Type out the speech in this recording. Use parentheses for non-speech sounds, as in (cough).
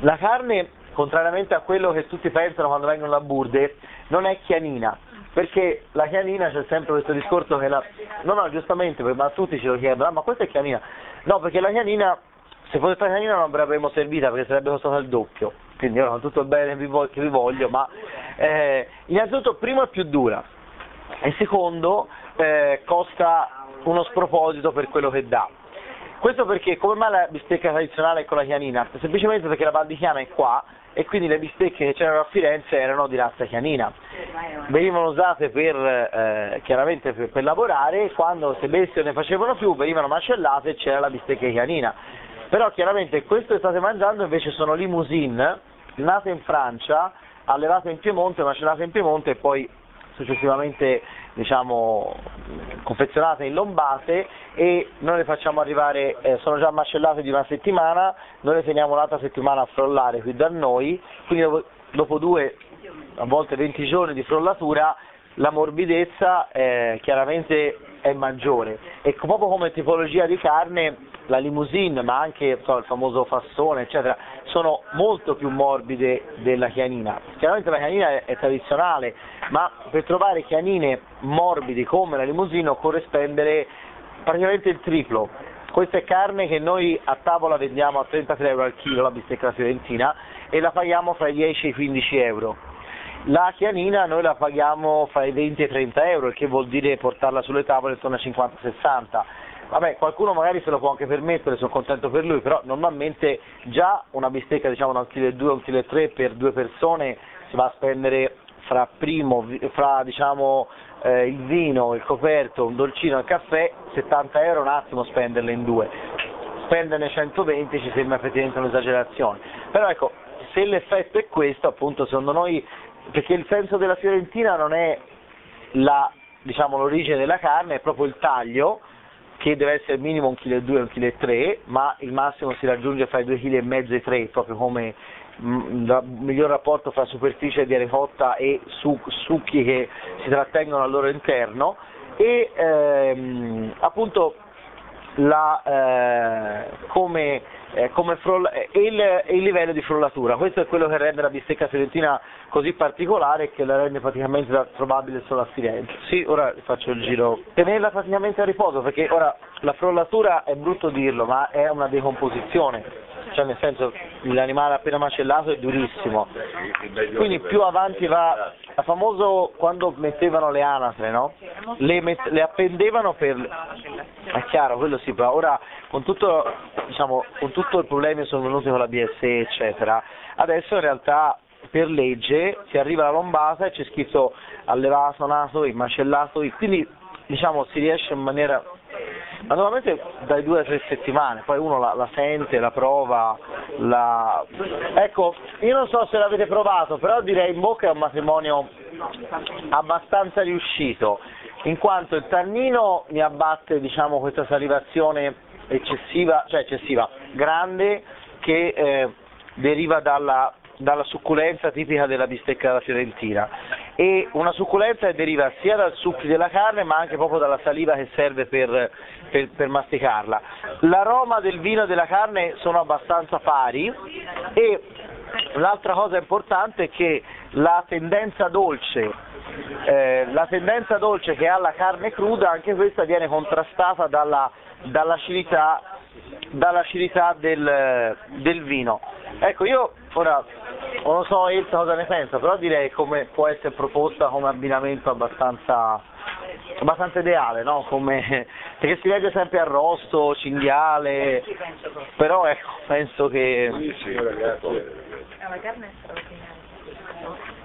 La carne, contrariamente a quello che tutti pensano quando vengono da burde, non è chianina, perché la chianina c'è sempre questo discorso che la... No, no, giustamente, ma tutti ce lo chiedono, ah, ma questa è chianina. No, perché la chianina, se fosse stata chianina non l'avremmo servita perché sarebbe costata il doppio. Quindi io con tutto il bene che vi voglio, ma eh, innanzitutto primo è più dura e secondo eh, costa uno sproposito per quello che dà. Questo perché come mai la bistecca tradizionale è con la chianina? Semplicemente perché la Val di Chiana è qua e quindi le bistecche che c'erano a Firenze erano di razza chianina. Venivano usate per, eh, chiaramente per, per, lavorare quando se bestie ne facevano più venivano macellate e c'era la bistecca chianina. Però chiaramente questo che state mangiando invece sono limousine, nate in Francia, allevate in Piemonte, macellate in Piemonte e poi successivamente diciamo, confezionate in lombate e noi le facciamo arrivare, eh, sono già macellate di una settimana, noi le teniamo un'altra settimana a frollare qui da noi, quindi dopo, dopo due, a volte 20 giorni di frollatura, la morbidezza eh, chiaramente è maggiore. E proprio come tipologia di carne la limousine ma anche so, il famoso fassone eccetera sono molto più morbide della chianina. Chiaramente la chianina è, è tradizionale ma per trovare chianine morbide come la limousine occorre spendere praticamente il triplo. Questa è carne che noi a tavola vendiamo a 33 euro al chilo la bistecca fiorentina e la paghiamo fra i 10 e i 15 euro la chianina noi la paghiamo fra i 20 e i 30 euro, il che vuol dire portarla sulle tavole intorno a 50-60. Vabbè, qualcuno magari se lo può anche permettere, sono contento per lui, però normalmente già una bistecca diciamo da 1,2 kg, 1,3 kg per due persone si va a spendere fra, primo, fra diciamo, eh, il vino, il coperto, un dolcino il caffè, 70 euro un attimo spenderle in due. Spenderne 120 ci sembra effettivamente un'esagerazione. Però ecco, se l'effetto è questo, appunto, secondo noi perché il senso della fiorentina non è la, diciamo, l'origine della carne, è proprio il taglio, che deve essere minimo 1,2 kg e 1,3 kg, ma il massimo si raggiunge fra i 2,5 kg e i 3 proprio come il mm, miglior rapporto fra superficie di ricotta e su, succhi che si trattengono al loro interno. E ehm, appunto la, eh, come eh, frolla, eh, il, il, livello di frollatura. Questo è quello che rende la bistecca fiorentina così particolare che la rende praticamente trovabile solo a Firenze. Sì, ora faccio il giro. Tenerla praticamente a riposo perché ora la frollatura è brutto dirlo, ma è una decomposizione. Cioè nel senso l'animale appena macellato è durissimo. Quindi più avanti va la famoso quando mettevano le anatre, no? Le, met- le appendevano per. È chiaro, quello sì, però ora con tutto, diciamo, con tutto il problema che sono venuti con la BSE, eccetera, adesso in realtà per legge si arriva alla lombata e c'è scritto allevato, naso, macellato, quindi diciamo si riesce in maniera ma normalmente dai due a tre settimane, poi uno la, la, sente, la prova, la... Ecco, io non so se l'avete provato, però direi in bocca è un matrimonio abbastanza riuscito, in quanto il tannino mi abbatte diciamo, questa salivazione eccessiva, cioè eccessiva, grande, che eh, deriva dalla dalla succulenza tipica della bistecca della fiorentina e una succulenza che deriva sia dal succhi della carne ma anche proprio dalla saliva che serve per, per, per masticarla. L'aroma del vino e della carne sono abbastanza pari e l'altra cosa importante è che la tendenza dolce eh, la tendenza dolce che ha la carne cruda, anche questa viene contrastata dalla, dall'acidità, dall'acidità del, del, vino. Ecco, io ora non so Elsa cosa ne pensa, però direi come può essere proposta come abbinamento abbastanza, abbastanza ideale, no? come, (laughs) perché si legge sempre arrosto, cinghiale, però ecco, penso che... Sì, sì, ragazzi. La carne è straordinaria. Thank you.